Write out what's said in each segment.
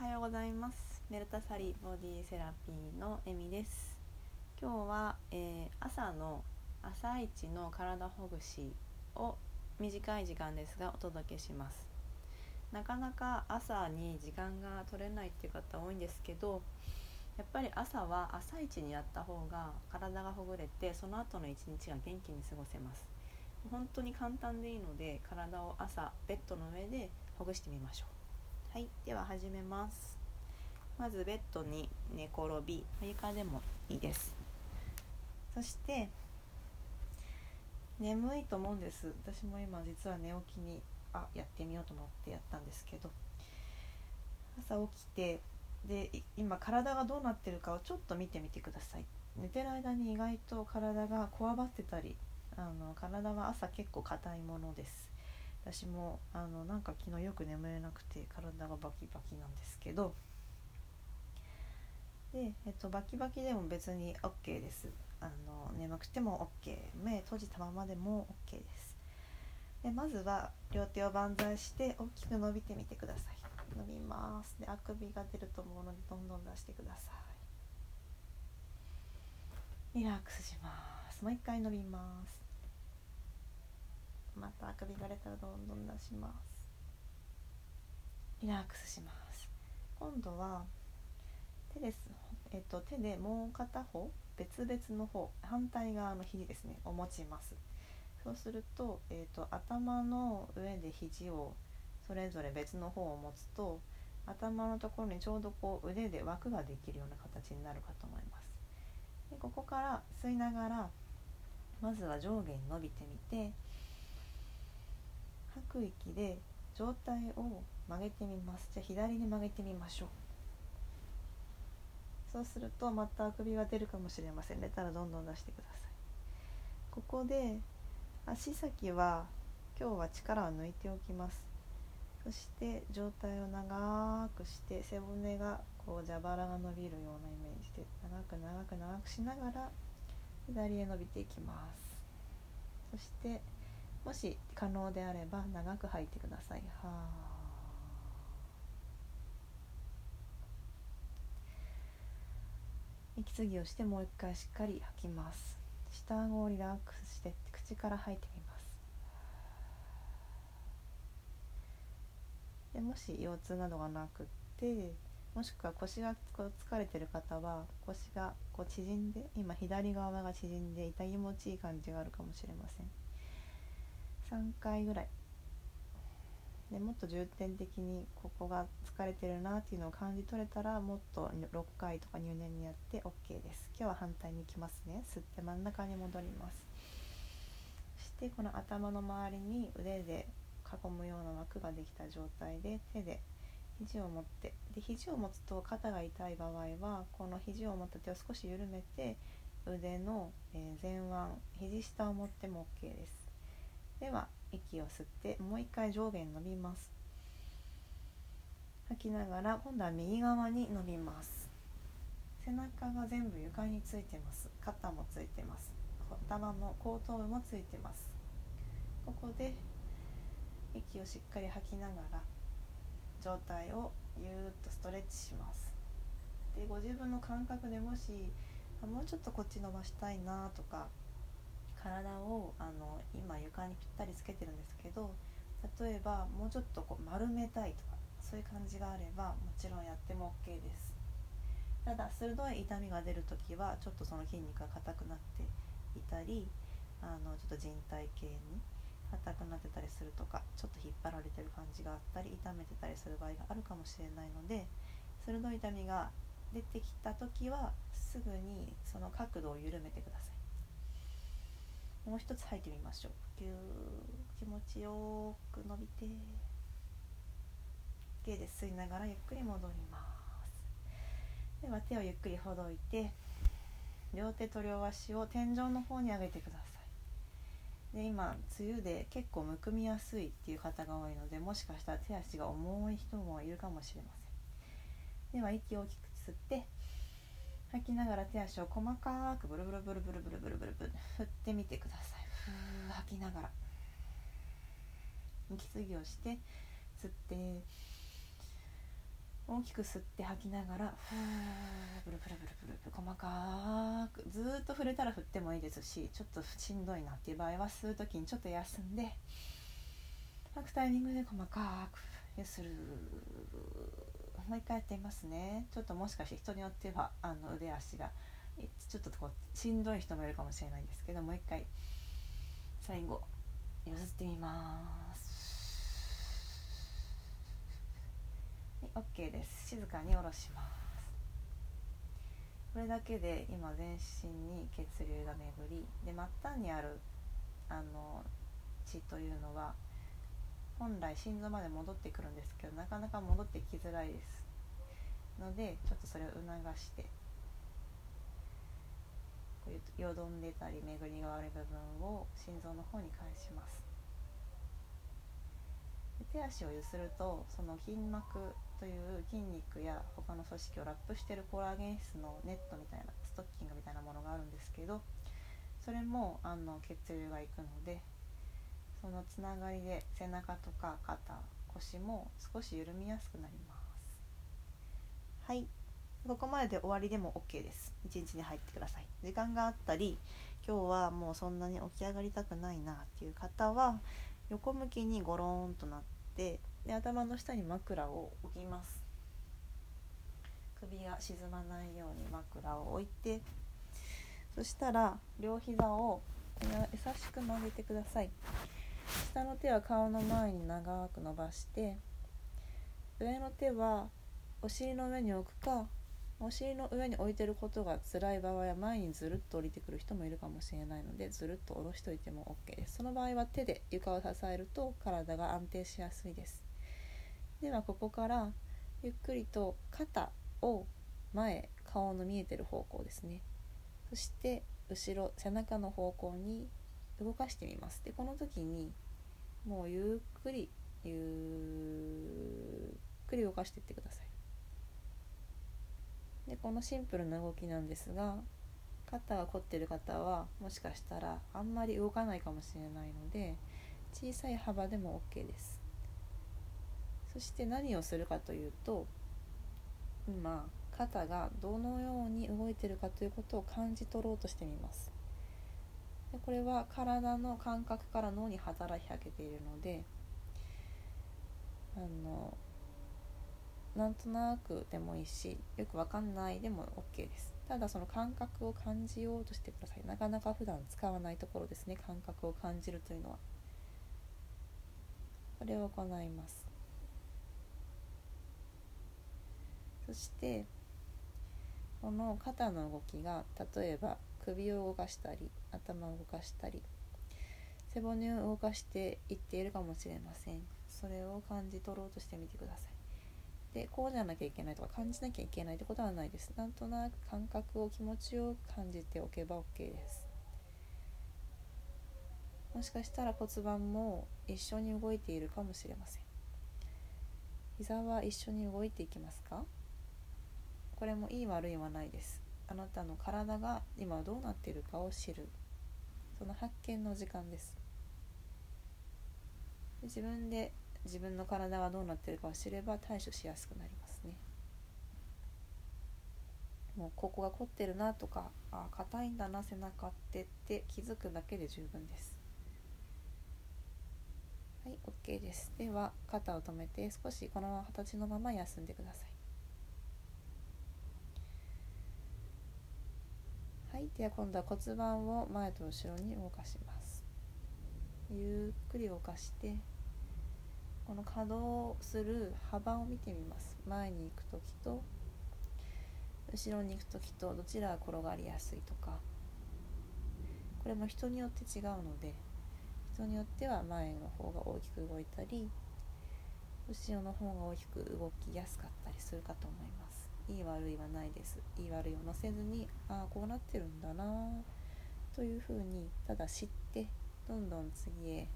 はようございます。メルタサリボディセラピーのエミです。今日は、えー、朝の朝一の体ほぐしを短い時間ですがお届けします。なかなか朝に時間が取れないっていう方多いんですけどやっぱり朝は朝一にやった方が体がほぐれてその後の一日が元気に過ごせます。本当に簡単でいいので体を朝ベッドの上でほぐしてみましょう。はいでは始めます。まずベッドに寝転び床でもいいです。そして眠いと思うんです。私も今実は寝起きにあやってみようと思ってやったんですけど朝起きてで今体がどうなってるかをちょっと見てみてください。寝てる間に意外と体がこわばってたりあの体は朝結構硬いものです。私もあのなんか昨日よく眠れなくて体がバキバキなんですけど。で、えっと、バキバキでも別に OK です。あの眠くても OK 目閉じたままでも OK です。でまずは両手を万歳して大きく伸びてみてください。伸びます。であくびが出ると思うのでどんどん出してください。リラックスします。もう一回伸びます。またあくびが出たらどんどん出します。リラックスします。今度は手です、えっと、手でもう片方別々の方反対側の肘ですねを持ちます。そうすると,、えっと頭の上で肘をそれぞれ別の方を持つと頭のところにちょうどこう腕で枠ができるような形になるかと思います。でここから吸いながらまずは上下に伸びてみて吐く息で上体を曲げてみます。じゃあ左に曲げてみましょう。そうするとまたあくびが出るかもしれません。出たらどんどん出してください。ここで足先は今日は力を抜いておきます。そして上体を長くして背骨がこう蛇腹が伸びるようなイメージで長く長く長くしながら左へ伸びていきます。そしてもし可能であれば長く吐いてください。は息継ぎをしてもう一回しっかり吐きます。下顎をリラックスして口から吐いてみます。でもし腰痛などがなくってもしくは腰がこう疲れてる方は腰がこう縮んで今左側が縮んで痛気持ちいい感じがあるかもしれません。3回ぐらい。でもっと重点的にここが疲れてるなっていうのを感じ取れたらもっと6回とか入念にやって OK です。今日は反対に行きますね。吸って真ん中に戻ります。そしてこの頭の周りに腕で囲むような枠ができた状態で手で肘を持ってで肘を持つと肩が痛い場合はこの肘を持った手を少し緩めて腕の前腕肘下を持っても OK です。では息を吸ってもう一回上下に伸びます。吐きながら今度は右側に伸びます。背中が全部床についてます。肩もついてます。頭の後頭部もついてます。ここで息をしっかり吐きながら状態をゆーっとストレッチします。でご自分の感覚でもしもうちょっとこっち伸ばしたいなとか体をあの今床にぴったりつけてるんですけど例えばもうちょっとこう丸めたいとかそういう感じがあればもちろんやっても OK です。ただ鋭い痛みが出る時はちょっとその筋肉が硬くなっていたりあのちょっと人体系に硬くなってたりするとかちょっと引っ張られてる感じがあったり痛めてたりする場合があるかもしれないので鋭い痛みが出てきた時はすぐにその角度を緩めてください。もう一つ吐いてみましょう。ぎゅー気持ちよく伸びて OK で吸いながらゆっくり戻ります。では手をゆっくりほどいて両手と両足を天井の方に上げてください。で今梅雨で結構むくみやすいっていう方が多いのでもしかしたら手足が重い人もいるかもしれません。では息を大きく吸って吐きながら手足を細かくブルブルブルブルブルブルブルブル振ってみてください。ふ吐きながら。息継ぎをして吸って。大きく吸って吐きながらふーブルブルブルブルブル細かく。ずっと振れたら振ってもいいですしちょっとしんどいなっていう場合は吸う時にちょっと休んで吐くタイミングで細かく。ゆする。もう一回やってみますね。ちょっともしかして人によってはあの腕足がちょっとこうしんどい人もいるかもしれないんですけどもう一回最後ゆすってみます。はい OK です。静かに下ろします。これだけで今全身に血流が巡りで末端にあるあの血というのは本来心臓まで戻ってくるんですけどなかなか戻ってきづらいです。のでちょっとそれを促してこういうよどんでたり巡りが悪い部分を心臓の方に返します。手足をゆするとその筋膜という筋肉や他の組織をラップしてるコラーゲン質のネットみたいなストッキングみたいなものがあるんですけどそれもあの血流がいくのでそのつながりで背中とか肩腰も少し緩みやすくなります。はい。ここまでで終わりでも OK です。1日に入ってください。時間があったり今日はもうそんなに起き上がりたくないなっていう方は横向きにゴローンとなってで頭の下に枕を置きます。首が沈まないように枕を置いてそしたら両膝を優しく曲げてください。下の手は顔の前に長く伸ばして上の手はお尻の上に置くかお尻の上に置いてることが辛い場合は前にずるっと降りてくる人もいるかもしれないのでずるっと下ろしといても OK ですその場合は手で床を支えると体が安定しやすいです。ではここからゆっくりと肩を前顔の見えてる方向ですね。そして後ろ背中の方向に動かしてみます。でこの時にもうゆっくりゆっくり動かしていってください。でこのシンプルな動きなんですが肩が凝ってる方はもしかしたらあんまり動かないかもしれないので小さい幅でも OK です。そして何をするかというと今肩がどのように動いてるかということを感じ取ろうとしてみます。でこれは体の感覚から脳に働きかけているのであのなんとなくでもいいしよくわかんないでも OK です。ただその感覚を感じようとしてください。なかなか普段使わないところですね。感覚を感じるというのは。これを行います。そしてこの肩の動きが例えば首を動かしたり頭を動かしたり背骨を動かしていっているかもしれません。それを感じ取ろうとしてみてください。でこうじゃなきゃいけないとか感じなきゃいけないってことはないです。なんとなく感覚を気持ちよく感じておけば OK です。もしかしたら骨盤も一緒に動いているかもしれません。膝は一緒に動いていきますか？これもいい悪いはないです。あなたの体が今どうなっているかを知る。その発見の時間です。自分で自分の体がどうなっているかを知れば対処しやすくなりますね。もうここが凝ってるなとかあ硬いんだな背中ってって気づくだけで十分です。はい OK です。では肩を止めて少しこの形のまま休んでください。はいでは今度は骨盤を前と後ろに動かします。ゆっくり動かしてこの可動する幅を見てみます。前に行く時と後ろに行く時とどちらが転がりやすいとか。これも人によって違うので人によっては前の方が大きく動いたり後ろの方が大きく動きやすかったりするかと思います。いい悪いはないです。いい悪いを乗せずにああこうなってるんだなというふうにただ知ってどんどん次へ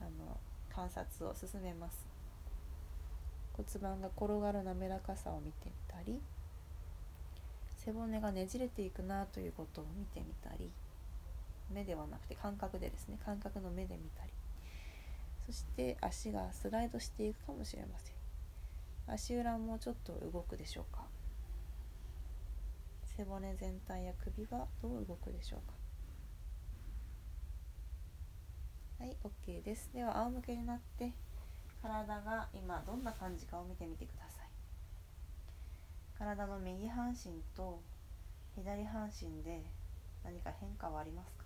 あの観察を進めます。骨盤が転がる滑らかさを見てみたり背骨がねじれていくなということを見てみたり目ではなくて感覚でですね感覚の目で見たりそして足がスライドしていくかもしれません。足裏もちょっと動くでしょうか。背骨全体や首はどう動くでしょうか。はい OK です。では仰向けになって体が今どんな感じかを見てみてください。体の右半身と左半身で何か変化はありますか？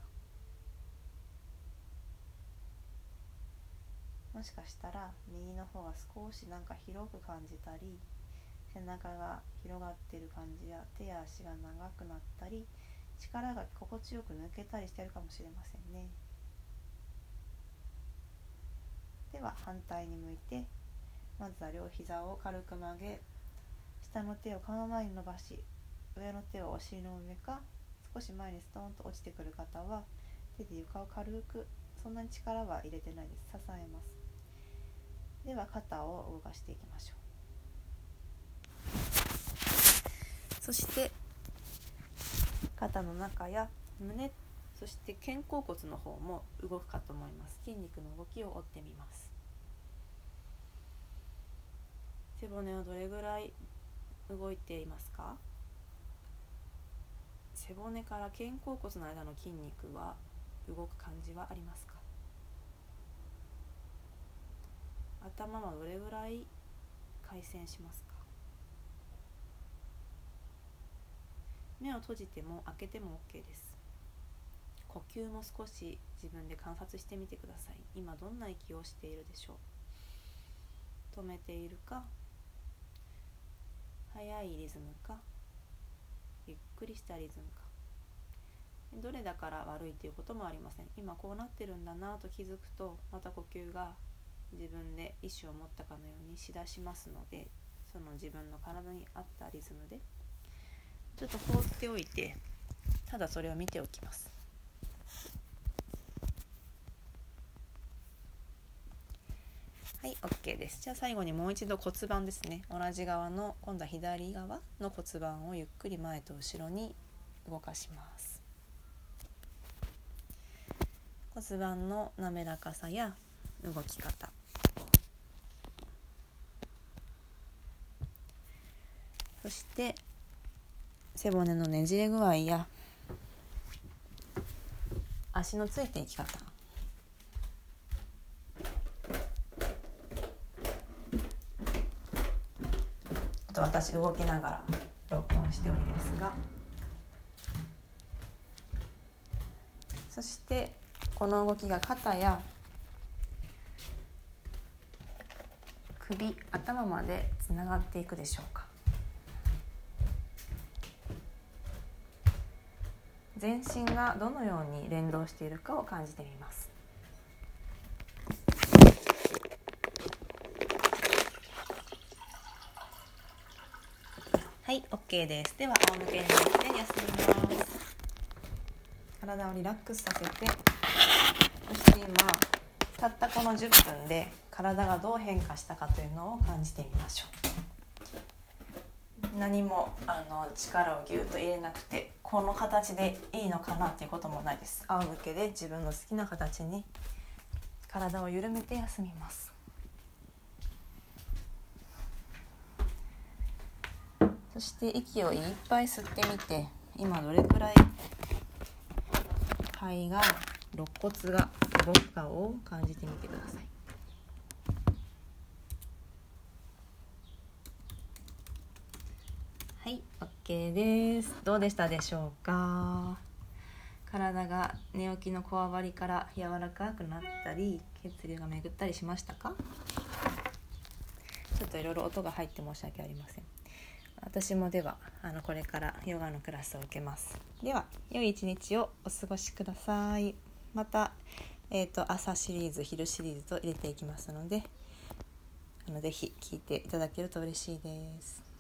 もしかしたら右の方が少しなんか広く感じたり背中が広がってる感じや手や足が長くなったり力が心地よく抜けたりしてるかもしれませんね。では反対に向いてまずは両膝を軽く曲げ下の手を顔の前に伸ばし上の手をお尻の上か少し前にストーンと落ちてくる方は手で床を軽くそんなに力は入れてないです。支えます。では肩を動かしていきましょう。そして肩の中や胸そして肩甲骨の方も動くかと思います。筋肉の動きを追ってみます。背骨はどれぐらい動いていますか？背骨から肩甲骨の間の筋肉は動く感じはありますか？頭はどれぐらい回旋しますか？目を閉じても開けても OK です。呼吸も少し自分で観察してみてください。今どんな息をしているでしょう？止めているか速いリズムか？ゆっくりしたリズムか？どれだから悪いということもありません。今こうなってるんだなと気づくとまた呼吸が自分で意思を持ったかのようにしだしますのでその自分の体に合ったリズムでちょっと放っておいてただそれを見ておきます。はい OK です。じゃあ最後にもう一度骨盤ですね。同じ側の今度は左側の骨盤をゆっくり前と後ろに動かします。骨盤の滑らかさや動き方。そして背骨のねじれ具合や足のついていき方。と私動きながら録音しておりますが。そしてこの動きが肩や首頭までつながっていくでしょうか。全身がどのように連動しているかを感じてみます。はい OK です。では仰向けになって休みます。体をリラックスさせてそして今たったこの10分で体がどう変化したかというのを感じてみましょう。何もあの力をぎゅっと入れなくてこの形でいいのかなっていうこともないです。仰向けで自分の好きな形に体を緩めて休みます。そして息をいっぱい吸ってみて今どれくらい肺が肋骨が動くかを感じてみてください。はい OK です。どうでしたでしょうか？体が寝起きのこわばりから柔らかくなったり血流が巡ったりしましたか？ちょっといろいろ音が入って申し訳ありません。私もではあのこれからヨガのクラスを受けます。では良い一日をお過ごしください。また、えーと、朝シリーズ昼シリーズと入れていきますのであのぜひ聞いていただけると嬉しいです。